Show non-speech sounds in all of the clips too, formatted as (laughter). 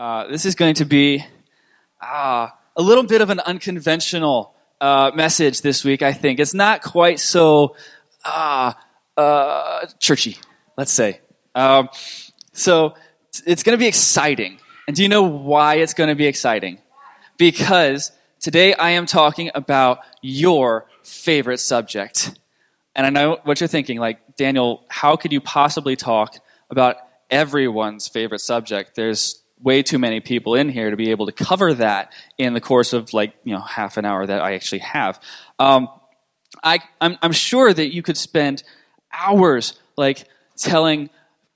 Uh, this is going to be uh, a little bit of an unconventional uh, message this week, I think. It's not quite so uh, uh, churchy, let's say. Um, so it's going to be exciting. And do you know why it's going to be exciting? Because today I am talking about your favorite subject. And I know what you're thinking, like, Daniel, how could you possibly talk about everyone's favorite subject? There's way too many people in here to be able to cover that in the course of like you know half an hour that I actually have. Um, I I'm, I'm sure that you could spend hours like telling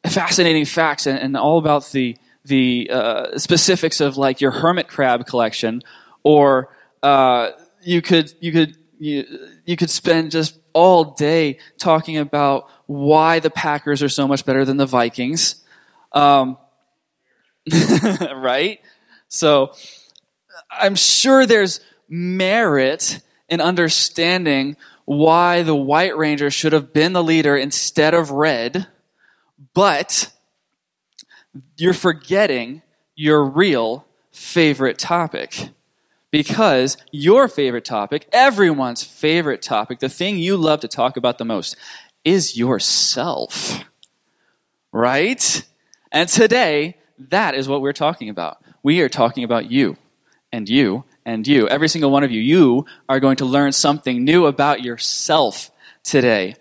fascinating facts and, and all about the the uh, specifics of like your hermit crab collection, or uh, you could you could you, you could spend just all day talking about why the Packers are so much better than the Vikings. Um, (laughs) right? So I'm sure there's merit in understanding why the White Ranger should have been the leader instead of Red, but you're forgetting your real favorite topic. Because your favorite topic, everyone's favorite topic, the thing you love to talk about the most, is yourself. Right? And today, that is what we're talking about. We are talking about you and you and you. Every single one of you. You are going to learn something new about yourself today.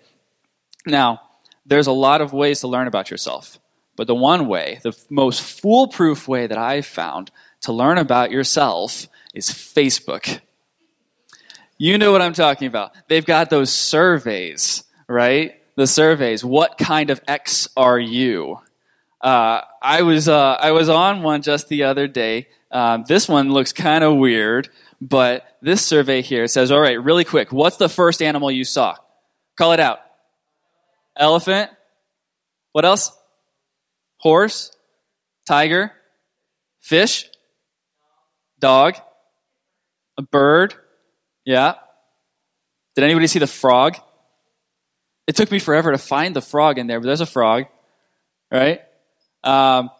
Now, there's a lot of ways to learn about yourself. But the one way, the most foolproof way that I've found to learn about yourself is Facebook. You know what I'm talking about. They've got those surveys, right? The surveys. What kind of X are you? Uh, I was uh, I was on one just the other day. Um, this one looks kind of weird, but this survey here says, "All right, really quick, what's the first animal you saw? Call it out. Elephant. What else? Horse. Tiger. Fish. Dog. A bird. Yeah. Did anybody see the frog? It took me forever to find the frog in there, but there's a frog, right? Um,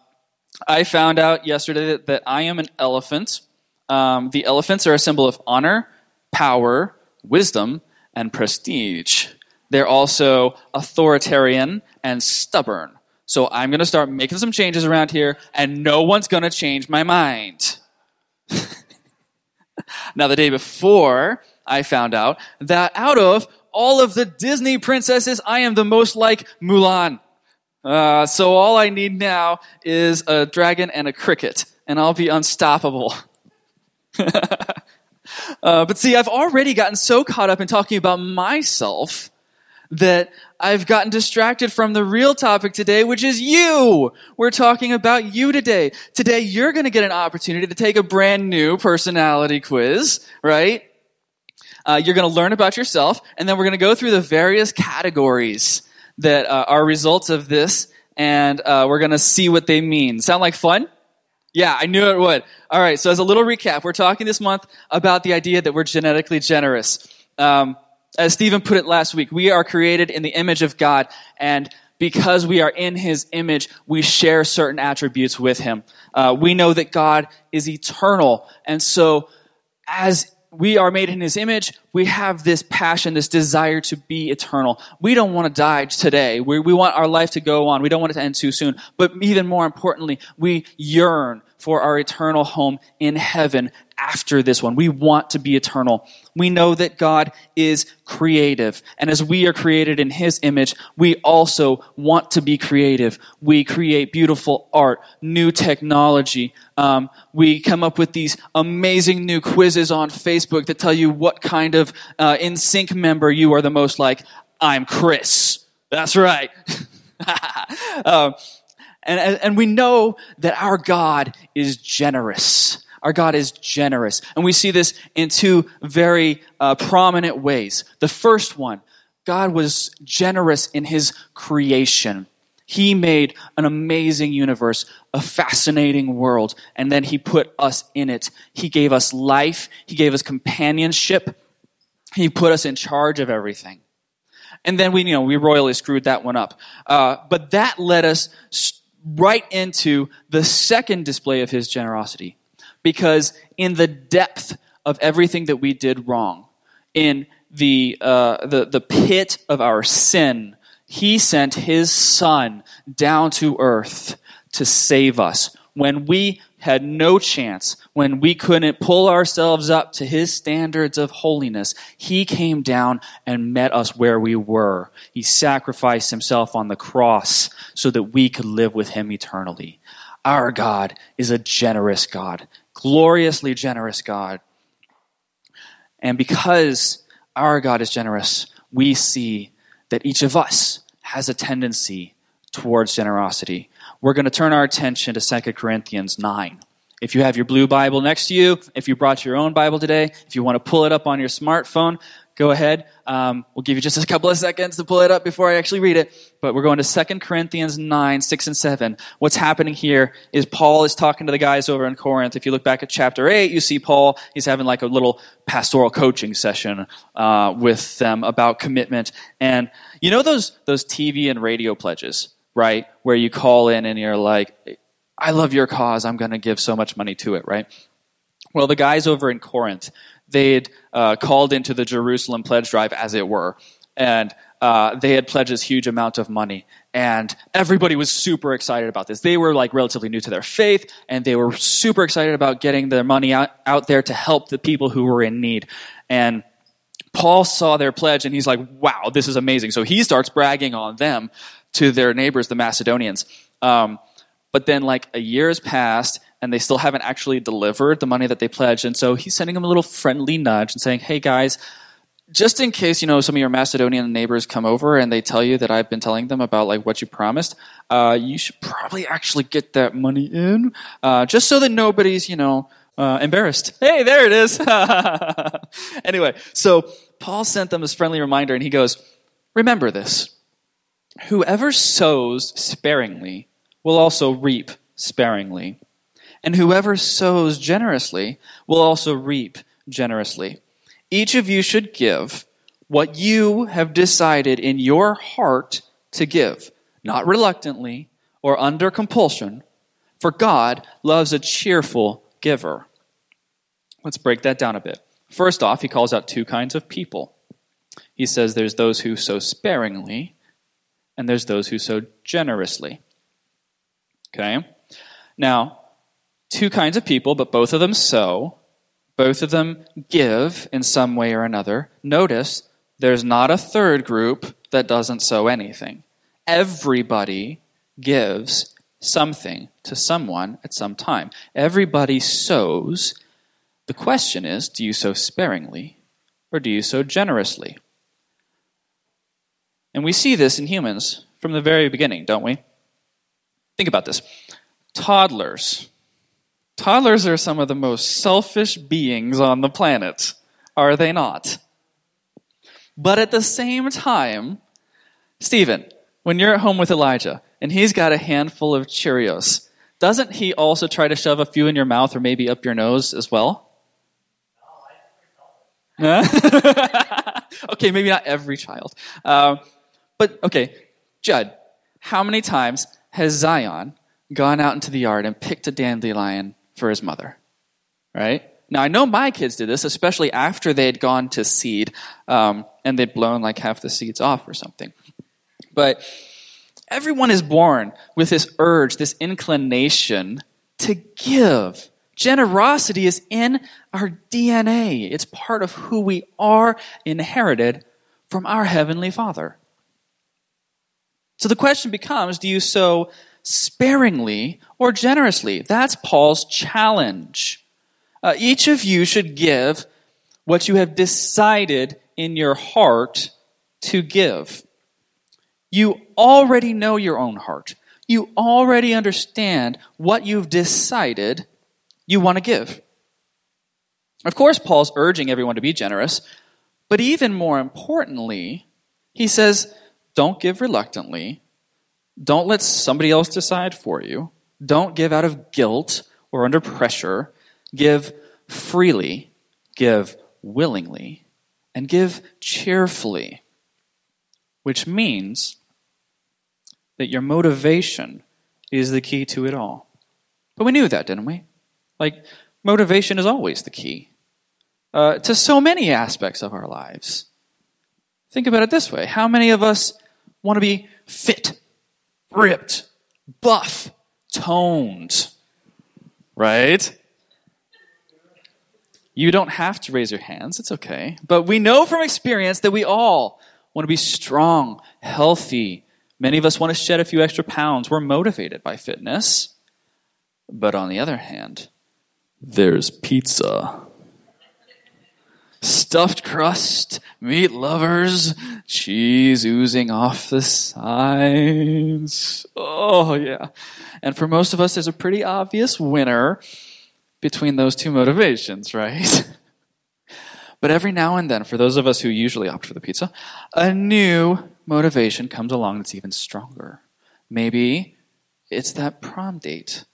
I found out yesterday that, that I am an elephant. Um, the elephants are a symbol of honor, power, wisdom, and prestige. They're also authoritarian and stubborn. So I'm going to start making some changes around here, and no one's going to change my mind. (laughs) now, the day before, I found out that out of all of the Disney princesses, I am the most like Mulan. Uh, so all I need now is a dragon and a cricket, and I'll be unstoppable. (laughs) uh, but see, I've already gotten so caught up in talking about myself that I've gotten distracted from the real topic today, which is you. We're talking about you today. Today, you're going to get an opportunity to take a brand new personality quiz, right? Uh, you're going to learn about yourself, and then we're going to go through the various categories that uh, are results of this, and uh, we're going to see what they mean. Sound like fun? Yeah, I knew it would. All right, so as a little recap, we're talking this month about the idea that we're genetically generous. Um, as Stephen put it last week, we are created in the image of God, and because we are in his image, we share certain attributes with him. Uh, we know that God is eternal, and so as we are made in his image. We have this passion, this desire to be eternal. We don't want to die today. We, we want our life to go on. We don't want it to end too soon. But even more importantly, we yearn for our eternal home in heaven after this one. We want to be eternal. We know that God is creative. And as we are created in His image, we also want to be creative. We create beautiful art, new technology. Um, we come up with these amazing new quizzes on Facebook that tell you what kind of uh, NSYNC member you are the most like. I'm Chris. That's right. (laughs) um, and, and we know that our God is generous. Our God is generous. And we see this in two very uh, prominent ways. The first one, God was generous in his creation. He made an amazing universe, a fascinating world, and then he put us in it. He gave us life, he gave us companionship, he put us in charge of everything. And then we, you know, we royally screwed that one up. Uh, but that led us right into the second display of his generosity. Because in the depth of everything that we did wrong, in the, uh, the, the pit of our sin, he sent his son down to earth to save us. When we had no chance, when we couldn't pull ourselves up to his standards of holiness, he came down and met us where we were. He sacrificed himself on the cross so that we could live with him eternally. Our God is a generous God, gloriously generous God. And because our God is generous, we see that each of us has a tendency towards generosity. We're going to turn our attention to 2 Corinthians 9. If you have your blue Bible next to you, if you brought your own Bible today, if you want to pull it up on your smartphone, go ahead. Um, we'll give you just a couple of seconds to pull it up before I actually read it. But we're going to 2 Corinthians 9, 6, and 7. What's happening here is Paul is talking to the guys over in Corinth. If you look back at chapter 8, you see Paul, he's having like a little pastoral coaching session uh, with them about commitment. And you know those, those TV and radio pledges, right? Where you call in and you're like, I love your cause, I'm going to give so much money to it, right? Well, the guys over in Corinth, they'd uh, called into the Jerusalem pledge drive, as it were, and uh, they had pledged this huge amount of money. And everybody was super excited about this. They were like relatively new to their faith, and they were super excited about getting their money out, out there to help the people who were in need. And Paul saw their pledge, and he's like, wow, this is amazing. So he starts bragging on them to their neighbors, the Macedonians. Um, but then, like, a year has passed, and they still haven't actually delivered the money that they pledged. And so he's sending them a little friendly nudge and saying, hey guys, just in case you know some of your Macedonian neighbors come over and they tell you that I've been telling them about like what you promised, uh, you should probably actually get that money in, uh, just so that nobody's you know uh, embarrassed. (laughs) Hey, there it is. (laughs) anyway, so Paul sent them this friendly reminder, and he goes, "Remember this: whoever sows sparingly will also reap sparingly." And whoever sows generously will also reap generously. Each of you should give what you have decided in your heart to give, not reluctantly or under compulsion, for God loves a cheerful giver. Let's break that down a bit. First off, he calls out two kinds of people. He says there's those who sow sparingly, and there's those who sow generously. Okay? Now, two kinds of people, but both of them sow. Both of them give in some way or another. Notice there's not a third group that doesn't sow anything. Everybody gives something to someone at some time. Everybody sows. The question is do you sow sparingly or do you sow generously? And we see this in humans from the very beginning, don't we? Think about this. Toddlers Toddlers are some of the most selfish beings on the planet, are they not? But at the same time, Stephen, when you're at home with Elijah and he's got a handful of Cheerios, doesn't he also try to shove a few in your mouth or maybe up your nose as well? (laughs) okay, maybe not every child. Uh, but okay, Judd, how many times has Zion gone out into the yard and picked a dandelion for his mother, right? Now, I know my kids did this, especially after they had gone to seed um, and they'd blown like half the seeds off or something. But everyone is born with this urge, this inclination to give. Generosity is in our DNA, it's part of who we are inherited from our Heavenly Father. So the question becomes do you sow sparingly or generously. That's Paul's challenge. Uh, each of you should give what you have decided in your heart to give. You already know your own heart. You already understand what you've decided you want to give. Of course, Paul's urging everyone to be generous, but even more importantly, he says, don't give reluctantly, don't let somebody else decide for you. Don't give out of guilt or under pressure. Give freely, give willingly, and give cheerfully, which means that your motivation is the key to it all. But we knew that, didn't we? Like, motivation is always the key uh, to so many aspects of our lives. Think about it this way How many of us want to be fit, ripped, buff, toned? Right? You don't have to raise your hands, it's okay. But we know from experience that we all want to be strong, healthy. Many of us want to shed a few extra pounds. We're motivated by fitness. But on the other hand, there's pizza. Stuffed crust, meat lovers, cheese oozing off the sides. Oh, yeah. And for most of us, there's a pretty obvious winner between those two motivations, right? (laughs) but every now and then, for those of us who usually opt for the pizza, a new motivation comes along that's even stronger. Maybe it's that prom date.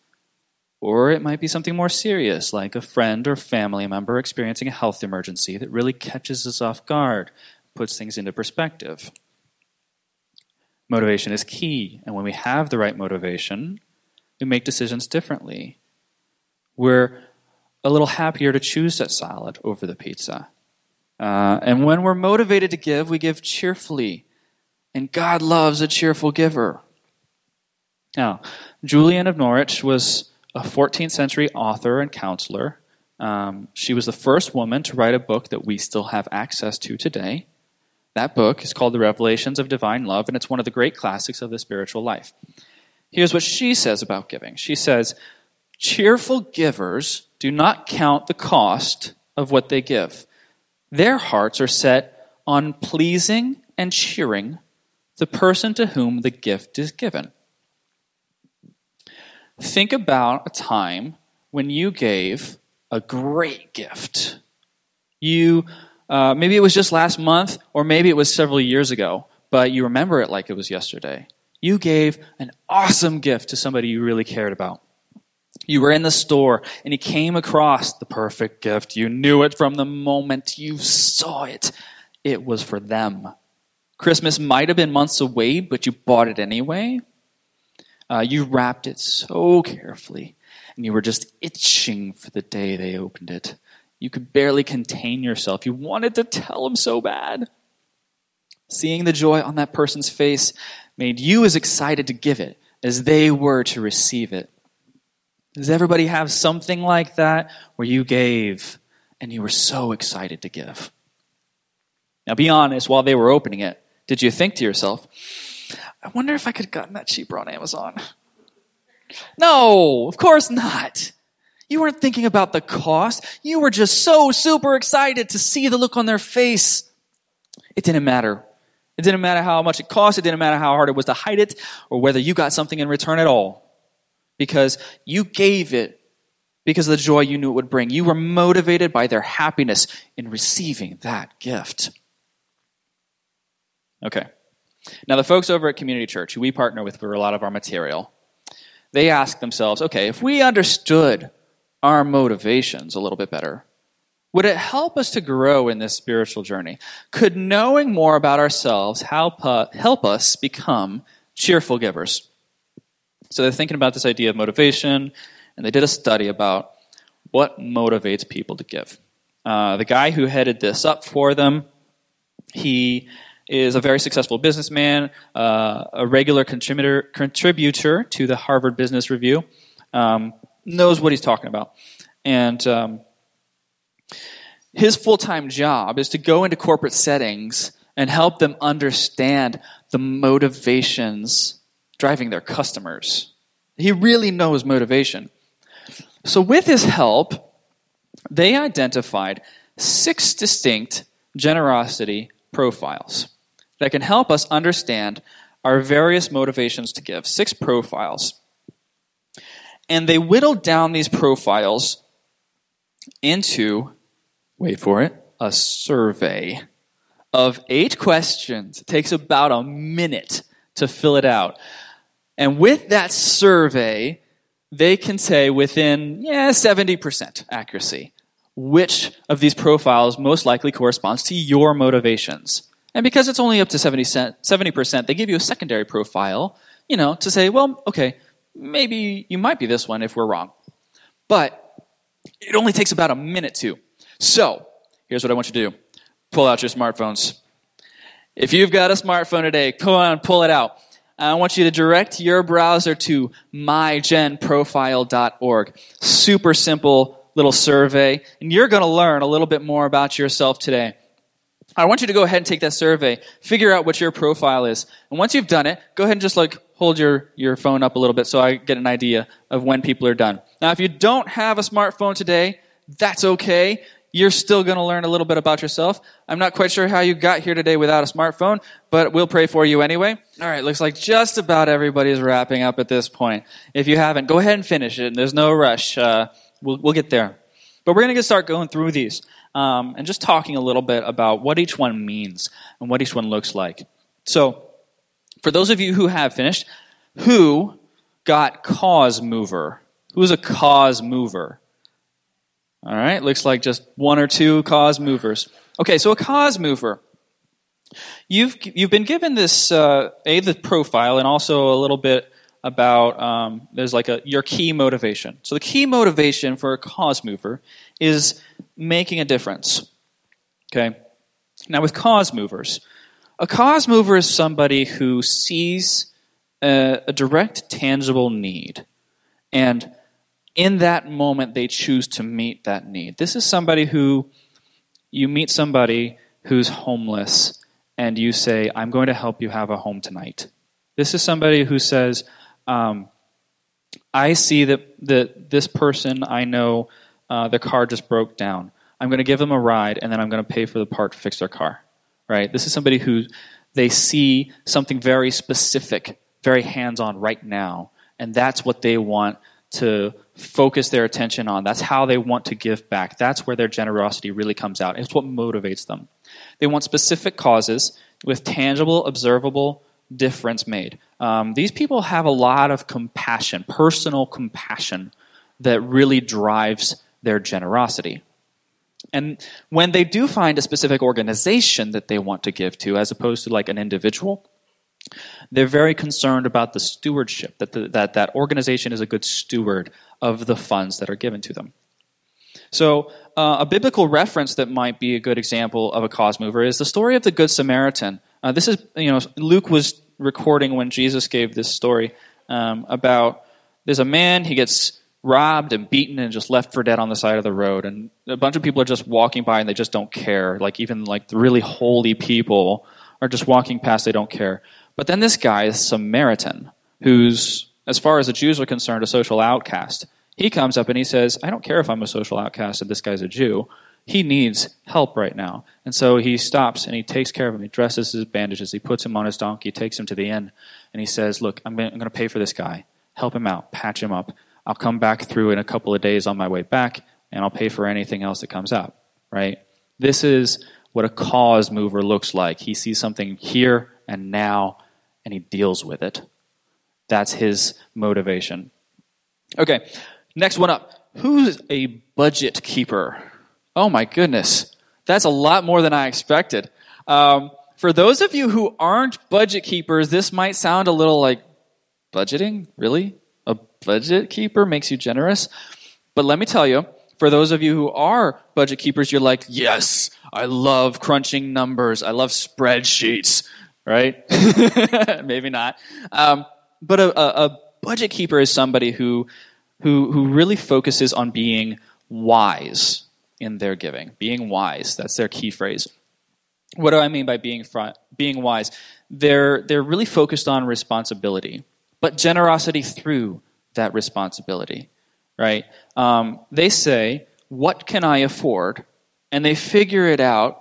Or it might be something more serious, like a friend or family member experiencing a health emergency that really catches us off guard, puts things into perspective. Motivation is key, and when we have the right motivation, we make decisions differently we're a little happier to choose that salad over the pizza. Uh, and when we're motivated to give, we give cheerfully. And God loves a cheerful giver. Now, Julian of Norwich was a 14th century author and counselor. Um, she was the first woman to write a book that we still have access to today. That book is called The Revelations of Divine Love, and it's one of the great classics of the spiritual life. Here's what she says about giving. She says, Cheerful givers do not count the cost of what they give. Their hearts are set on pleasing and cheering the person to whom the gift is given. Think about a time when you gave a great gift. You, uh, maybe it was just last month, or maybe it was several years ago, but you remember it like it was yesterday. You gave an awesome gift to somebody you really cared about. You were in the store and you came across the perfect gift. You knew it from the moment you saw it. It was for them. Christmas might have been months away, but you bought it anyway. Uh, you wrapped it so carefully, and you were just itching for the day they opened it. You could barely contain yourself. You wanted to tell them so bad. Seeing the joy on that person's face made you as excited to give it as they were to receive it. Does everybody have something like that where you gave and you were so excited to give? Now, be honest, while they were opening it, did you think to yourself, I wonder if I could have gotten that cheaper on Amazon? No, of course not. You weren't thinking about the cost. You were just so super excited to see the look on their face. It didn't matter. It didn't matter how much it cost. It didn't matter how hard it was to hide it or whether you got something in return at all because you gave it because of the joy you knew it would bring. You were motivated by their happiness in receiving that gift. Okay. Now, the folks over at Community Church, who we partner with for a lot of our material, they ask themselves okay, if we understood our motivations a little bit better, would it help us to grow in this spiritual journey? Could knowing more about ourselves help, uh, help us become cheerful givers? So they're thinking about this idea of motivation, and they did a study about what motivates people to give. Uh, the guy who headed this up for them, he is a very successful businessman, uh, a regular contributor, contributor to the Harvard Business Review, um, knows what he's talking about. And um, his full time job is to go into corporate settings and help them understand the motivations driving their customers. He really knows motivation. So, with his help, they identified six distinct generosity profiles that can help us understand our various motivations to give. Six profiles. And they whittled down these profiles into, wait for it, a survey of eight questions. It takes about a minute to fill it out. And with that survey, they can say within, yeah, 70% accuracy which of these profiles most likely corresponds to your motivations. And because it's only up to 70%, 70%, they give you a secondary profile, you know, to say, well, okay, maybe you might be this one if we're wrong. But it only takes about a minute to. So, here's what I want you to do pull out your smartphones. If you've got a smartphone today, go on, pull it out. I want you to direct your browser to mygenprofile.org. Super simple little survey, and you're going to learn a little bit more about yourself today. I want you to go ahead and take that survey, figure out what your profile is. And once you've done it, go ahead and just like hold your, your phone up a little bit so I get an idea of when people are done. Now, if you don't have a smartphone today, that's okay. You're still going to learn a little bit about yourself. I'm not quite sure how you got here today without a smartphone, but we'll pray for you anyway. All right, looks like just about everybody's wrapping up at this point. If you haven't, go ahead and finish it. There's no rush. Uh, we'll, we'll get there. But we're going to start going through these um, and just talking a little bit about what each one means and what each one looks like. So, for those of you who have finished, who got cause mover? Who is a cause mover? All right, looks like just one or two cause movers. Okay, so a cause mover. You've you've been given this uh, a the profile and also a little bit about um, there's like a your key motivation. So the key motivation for a cause mover is making a difference. Okay. Now with cause movers, a cause mover is somebody who sees a, a direct, tangible need, and in that moment they choose to meet that need. This is somebody who you meet somebody who's homeless, and you say, "I'm going to help you have a home tonight." This is somebody who says, um, I see that, that this person I know, uh, car just broke down. I'm going to give them a ride, and then I'm going to pay for the part to fix their car. Right? This is somebody who they see something very specific, very hands on right now, and that's what they want to focus their attention on. That's how they want to give back. That's where their generosity really comes out. It's what motivates them. They want specific causes with tangible, observable difference made. Um, these people have a lot of compassion, personal compassion, that really drives their generosity. And when they do find a specific organization that they want to give to, as opposed to like an individual, they're very concerned about the stewardship, that the, that, that organization is a good steward of the funds that are given to them. So, uh, a biblical reference that might be a good example of a cause mover is the story of the Good Samaritan. Uh, this is, you know, Luke was recording when Jesus gave this story um, about there's a man, he gets robbed and beaten and just left for dead on the side of the road. And a bunch of people are just walking by and they just don't care. Like, even like the really holy people are just walking past, they don't care. But then this guy is Samaritan, who's, as far as the Jews are concerned, a social outcast. He comes up and he says, I don't care if I'm a social outcast and this guy's a Jew he needs help right now. And so he stops and he takes care of him. He dresses his bandages. He puts him on his donkey, takes him to the inn, and he says, Look, I'm going to pay for this guy. Help him out. Patch him up. I'll come back through in a couple of days on my way back, and I'll pay for anything else that comes up. Right? This is what a cause mover looks like. He sees something here and now, and he deals with it. That's his motivation. Okay, next one up. Who's a budget keeper? Oh my goodness. That's a lot more than I expected. Um, for those of you who aren't budget keepers, this might sound a little like budgeting? Really? A budget keeper makes you generous? But let me tell you, for those of you who are budget keepers, you're like, yes, I love crunching numbers. I love spreadsheets, right? (laughs) Maybe not. Um, but a, a, budget keeper is somebody who, who, who really focuses on being wise in their giving. Being wise, that's their key phrase. What do I mean by being fr- being wise? They're they're really focused on responsibility, but generosity through that responsibility, right? Um, they say, "What can I afford?" and they figure it out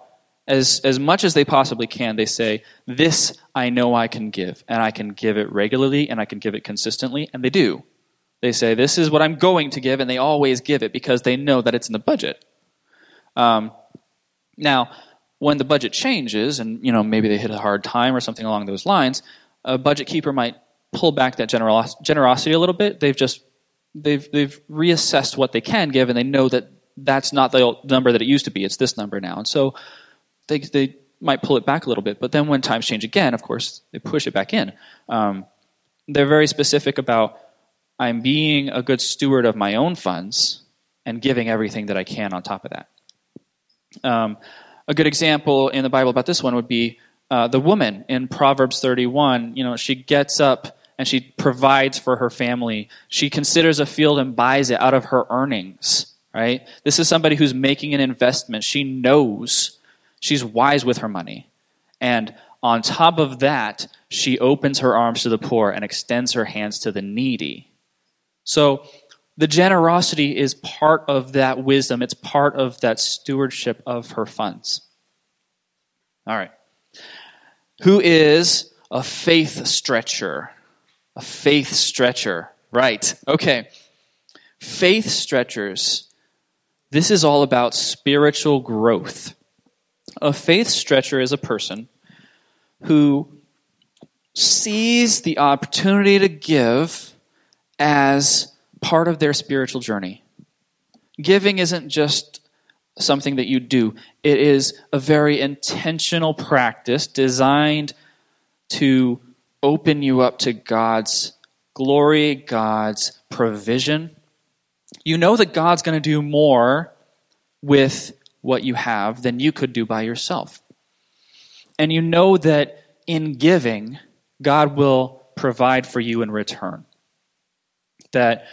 as as much as they possibly can. They say, "This I know I can give, and I can give it regularly, and I can give it consistently," and they do. They say, "This is what I'm going to give," and they always give it because they know that it's in the budget. Um, now, when the budget changes, and you know maybe they hit a hard time or something along those lines, a budget keeper might pull back that generos- generosity a little bit. They've just they've they've reassessed what they can give, and they know that that's not the number that it used to be. It's this number now, and so they they might pull it back a little bit. But then when times change again, of course, they push it back in. Um, they're very specific about I'm being a good steward of my own funds and giving everything that I can on top of that. Um, a good example in the Bible about this one would be uh, the woman in Proverbs 31. You know, she gets up and she provides for her family. She considers a field and buys it out of her earnings, right? This is somebody who's making an investment. She knows she's wise with her money. And on top of that, she opens her arms to the poor and extends her hands to the needy. So the generosity is part of that wisdom, it's part of that stewardship of her funds. All right. Who is a faith stretcher? A faith stretcher. Right. Okay. Faith stretchers. This is all about spiritual growth. A faith stretcher is a person who sees the opportunity to give as part of their spiritual journey. Giving isn't just something that you do, it is a very intentional practice designed to open you up to God's glory, God's provision. You know that God's going to do more with what you have than you could do by yourself. And you know that in giving, God will provide for you in return. That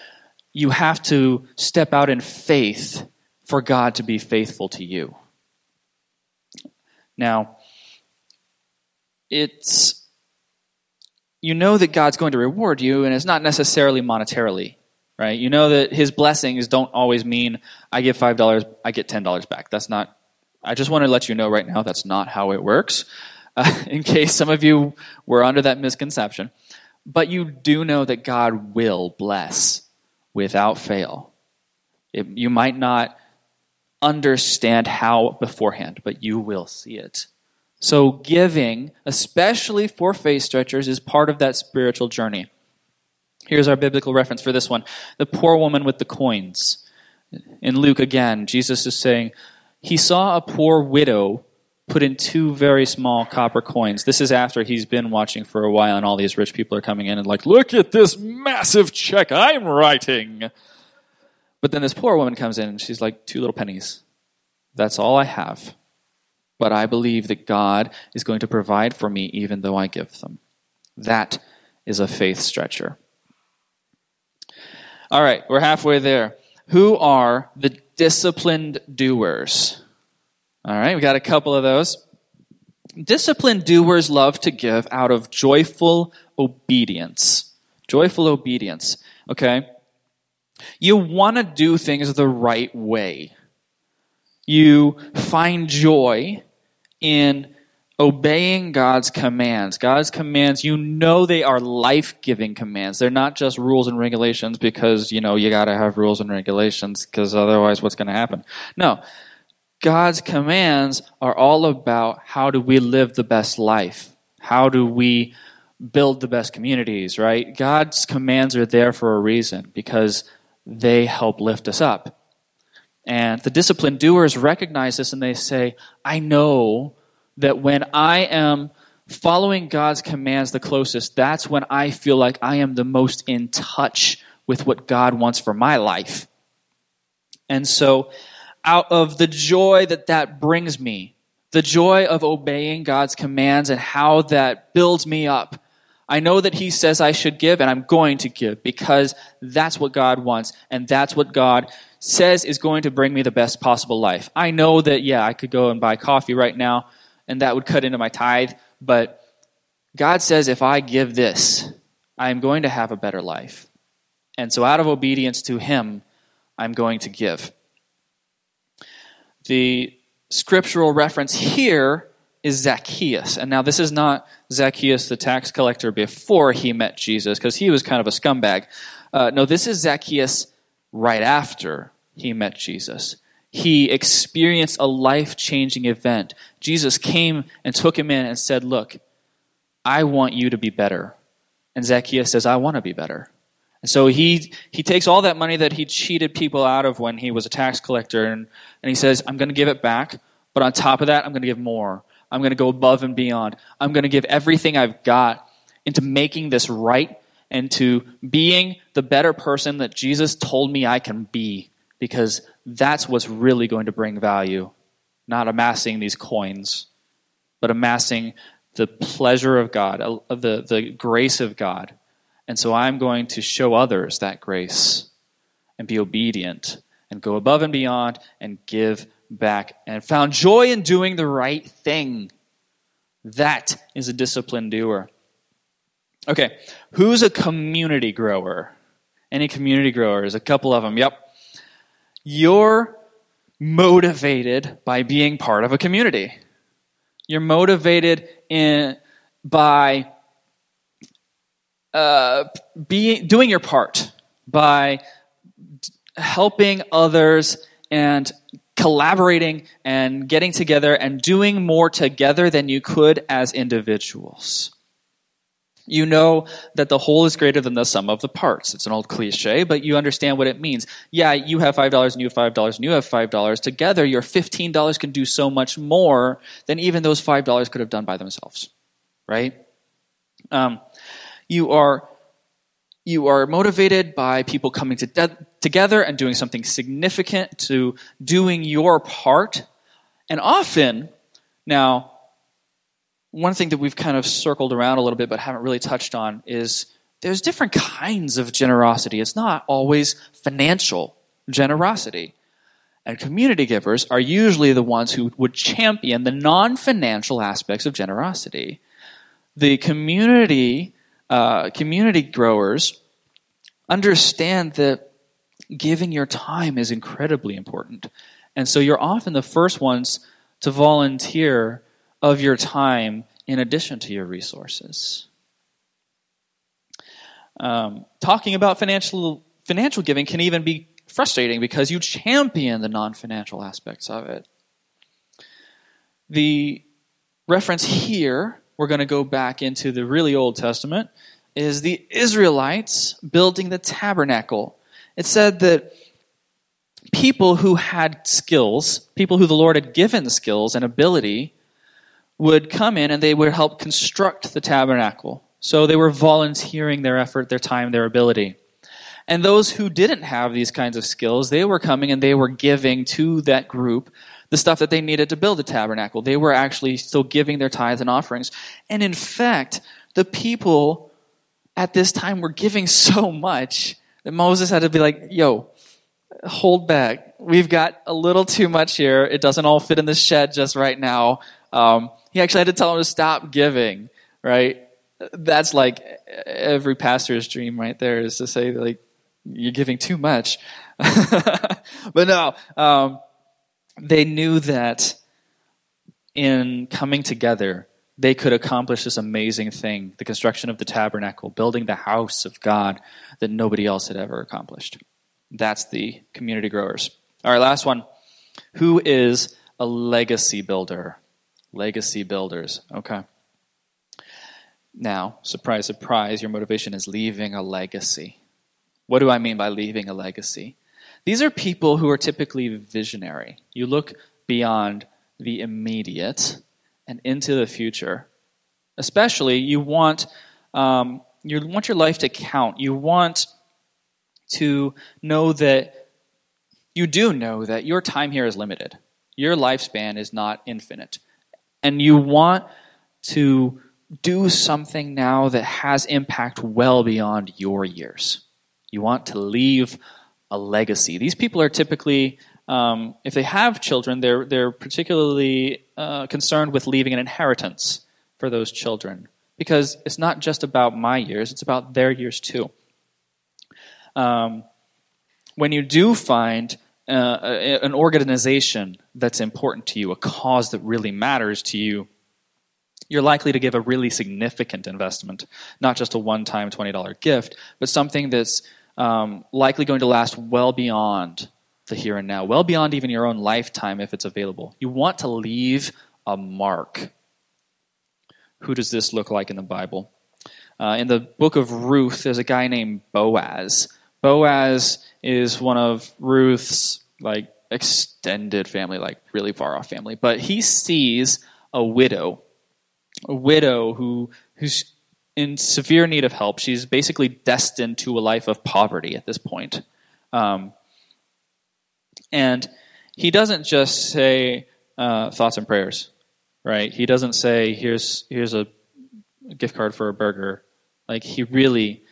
you have to step out in faith for God to be faithful to you. Now, it's you know that God's going to reward you, and it's not necessarily monetarily, right? You know that His blessings don't always mean I give five dollars, I get ten dollars back. That's not. I just want to let you know right now that's not how it works, (laughs) uh, in case some of you were under that misconception. But you do know that God will bless without fail. It, you might not understand how beforehand, but you will see it. So, giving, especially for faith stretchers, is part of that spiritual journey. Here's our biblical reference for this one the poor woman with the coins. In Luke, again, Jesus is saying, He saw a poor widow put in two very small copper coins. This is after he's been watching for a while, and all these rich people are coming in and like, look at this massive check I'm writing. But then this poor woman comes in and she's like, two little pennies. That's all I have. But I believe that God is going to provide for me even though I give them. That is a faith stretcher. All right, we're halfway there. Who are the disciplined doers? All right, we got a couple of those. Disciplined doers love to give out of joyful obedience. Joyful obedience, okay? You want to do things the right way. You find joy in obeying God's commands. God's commands, you know they are life-giving commands. They're not just rules and regulations because, you know, you got to have rules and regulations because otherwise what's going to happen? No. God's commands are all about how do we live the best life? How do we build the best communities, right? God's commands are there for a reason because they help lift us up. And the disciplined doers recognize this and they say, I know that when I am following God's commands the closest, that's when I feel like I am the most in touch with what God wants for my life. And so out of the joy that that brings me, the joy of obeying God's commands and how that builds me up. I know that He says I should give, and I'm going to give because that's what God wants, and that's what God says is going to bring me the best possible life. I know that, yeah, I could go and buy coffee right now, and that would cut into my tithe, but God says if I give this, I am going to have a better life. And so, out of obedience to Him, I'm going to give. The scriptural reference here is Zacchaeus. And now this is not Zacchaeus, the tax collector, before he met Jesus, because he was kind of a scumbag. Uh, no, this is Zacchaeus right after he met Jesus. He experienced a life changing event. Jesus came and took him in and said, Look, I want you to be better. And Zacchaeus says, I want to be better. And so he, he takes all that money that he cheated people out of when he was a tax collector and, and he says, I'm going to give it back, but on top of that, I'm going to give more. I'm going to go above and beyond. I'm going to give everything I've got into making this right and to being the better person that Jesus told me I can be, because that's what's really going to bring value. Not amassing these coins, but amassing the pleasure of God, uh, the, the grace of God. And so I'm going to show others that grace and be obedient and go above and beyond and give back and found joy in doing the right thing. That is a disciplined doer. Okay, who's a community grower? Any community growers? A couple of them. Yep. You're motivated by being part of a community. You're motivated in by uh, being doing your part by helping others and collaborating and getting together and doing more together than you could as individuals. You know that the whole is greater than the sum of the parts. It's an old cliche, but you understand what it means. Yeah, you have $5 and you have $5 and you have $5. Together, your $15 can do so much more than even those $5 could have done by themselves. Right? Um, you are you are motivated by people coming to de- together and doing something significant to doing your part. And often, now, one thing that we've kind of circled around a little bit but haven't really touched on is there's different kinds of generosity. It's not always financial generosity. And community givers are usually the ones who would champion the non financial aspects of generosity. The community uh, community growers understand that giving your time is incredibly important. And so you're often the first ones to volunteer of your time in addition to your resources. Um, talking about financial financial giving can even be frustrating because you champion the non-financial aspects of it. The reference here we're going to go back into the really Old Testament, is the Israelites building the tabernacle. It said that people who had skills, people who the Lord had given skills and ability, would come in and they would help construct the tabernacle. So they were volunteering their effort, their time, their ability. And those who didn't have these kinds of skills, they were coming and they were giving to that group the stuff that they needed to build the tabernacle. They were actually still giving their tithes and offerings. And in fact, the people at this time were giving (laughs) so much that Moses had to be like, yo, hold back. We've got a little too much here. It doesn't all fit in the shed just right now. Um, he actually had to tell them to stop giving, right? That's like every pastor's dream right there is to say, like, you're giving too much. (laughs) but no, um, they knew that in coming together, they could accomplish this amazing thing the construction of the tabernacle, building the house of God that nobody else had ever accomplished. That's the community growers. All right, last one. Who is a legacy builder? Legacy builders. Okay. Now, surprise, surprise, your motivation is leaving a legacy. What do I mean by leaving a legacy? These are people who are typically visionary. You look beyond the immediate and into the future. Especially, you want um, you want your life to count. You want to know that you do know that your time here is limited. Your lifespan is not infinite, and you want to do something now that has impact well beyond your years. You want to leave a legacy. These people are typically, um, if they have children, they're, they're particularly uh, concerned with leaving an inheritance for those children because it's not just about my years, it's about their years too. Um, when you do find uh, an organization that's important to you, a cause that really matters to you, you're likely to give a really significant investment, not just a one time $20 gift, but something that's um, likely going to last well beyond the here and now, well beyond even your own lifetime if it's available. You want to leave a mark. Who does this look like in the Bible? Uh, in the book of Ruth, there's a guy named Boaz. Boaz is one of Ruth's like extended family, like really far off family, but he sees a widow, a widow who who's in severe need of help. She's basically destined to a life of poverty at this point. Um, and he doesn't just say uh, thoughts and prayers, right? He doesn't say, here's, here's a gift card for a burger. Like, he really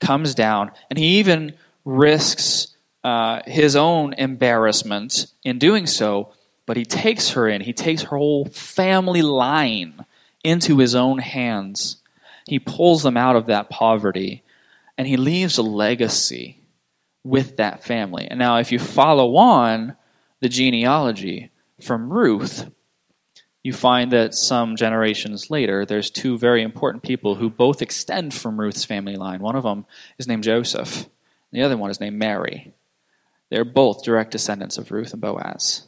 comes down, and he even risks uh, his own embarrassment in doing so, but he takes her in. He takes her whole family line into his own hands. He pulls them out of that poverty, and he leaves a legacy with that family. And now, if you follow on the genealogy from Ruth, you find that some generations later, there's two very important people who both extend from Ruth's family line. One of them is named Joseph, the other one is named Mary. They're both direct descendants of Ruth and Boaz.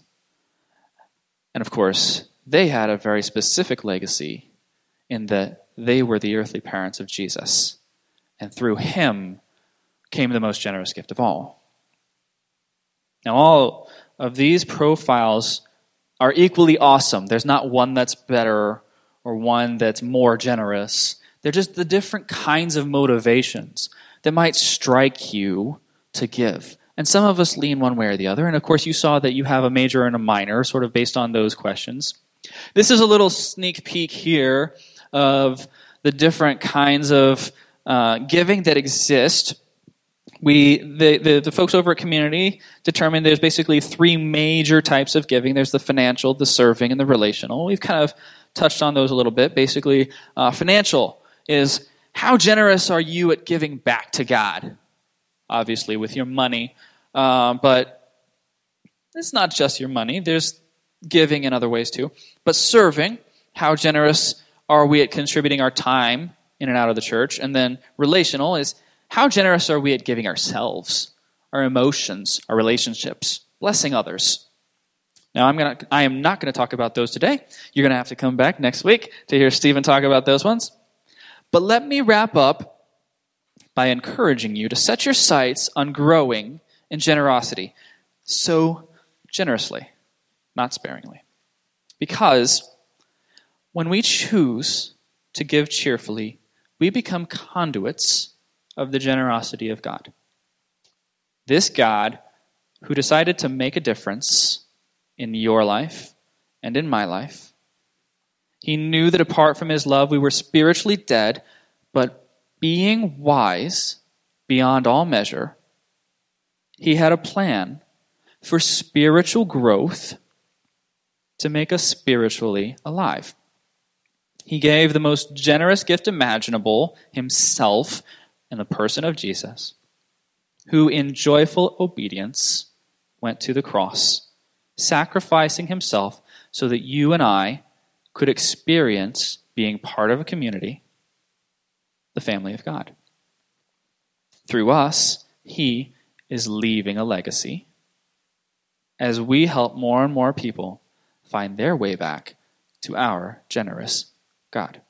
And of course, they had a very specific legacy in that they were the earthly parents of Jesus. And through him came the most generous gift of all. Now, all of these profiles are equally awesome. There's not one that's better or one that's more generous. They're just the different kinds of motivations that might strike you to give. And some of us lean one way or the other. And of course, you saw that you have a major and a minor, sort of based on those questions. This is a little sneak peek here of the different kinds of uh, giving that exist. We, the, the, the folks over at Community determined there's basically three major types of giving there's the financial, the serving, and the relational. We've kind of touched on those a little bit. Basically, uh, financial is how generous are you at giving back to God? obviously, with your money. Um, but it's not just your money, there's giving in other ways too. But serving, how generous are we at contributing our time in and out of the church? And then relational is how generous are we at giving ourselves, our emotions, our relationships, blessing others? Now, I'm gonna, I am not going to talk about those today. You're going to have to come back next week to hear Stephen talk about those ones. But let me wrap up by encouraging you to set your sights on growing in generosity. So generously, not sparingly. Because when we choose to give cheerfully, we become conduits of the generosity of God. This God, who decided to make a difference in your life and in my life, he knew that apart from his love, we were spiritually dead, but being wise beyond all measure, he had a plan for spiritual growth to make us spiritually alive. He gave the most generous gift imaginable, himself, in the person of Jesus, who in joyful obedience went to the cross, sacrificing himself so that you and I could experience being part of a community the family of God. Through us, He is leaving a legacy as we help more and more people find their way back to our generous God.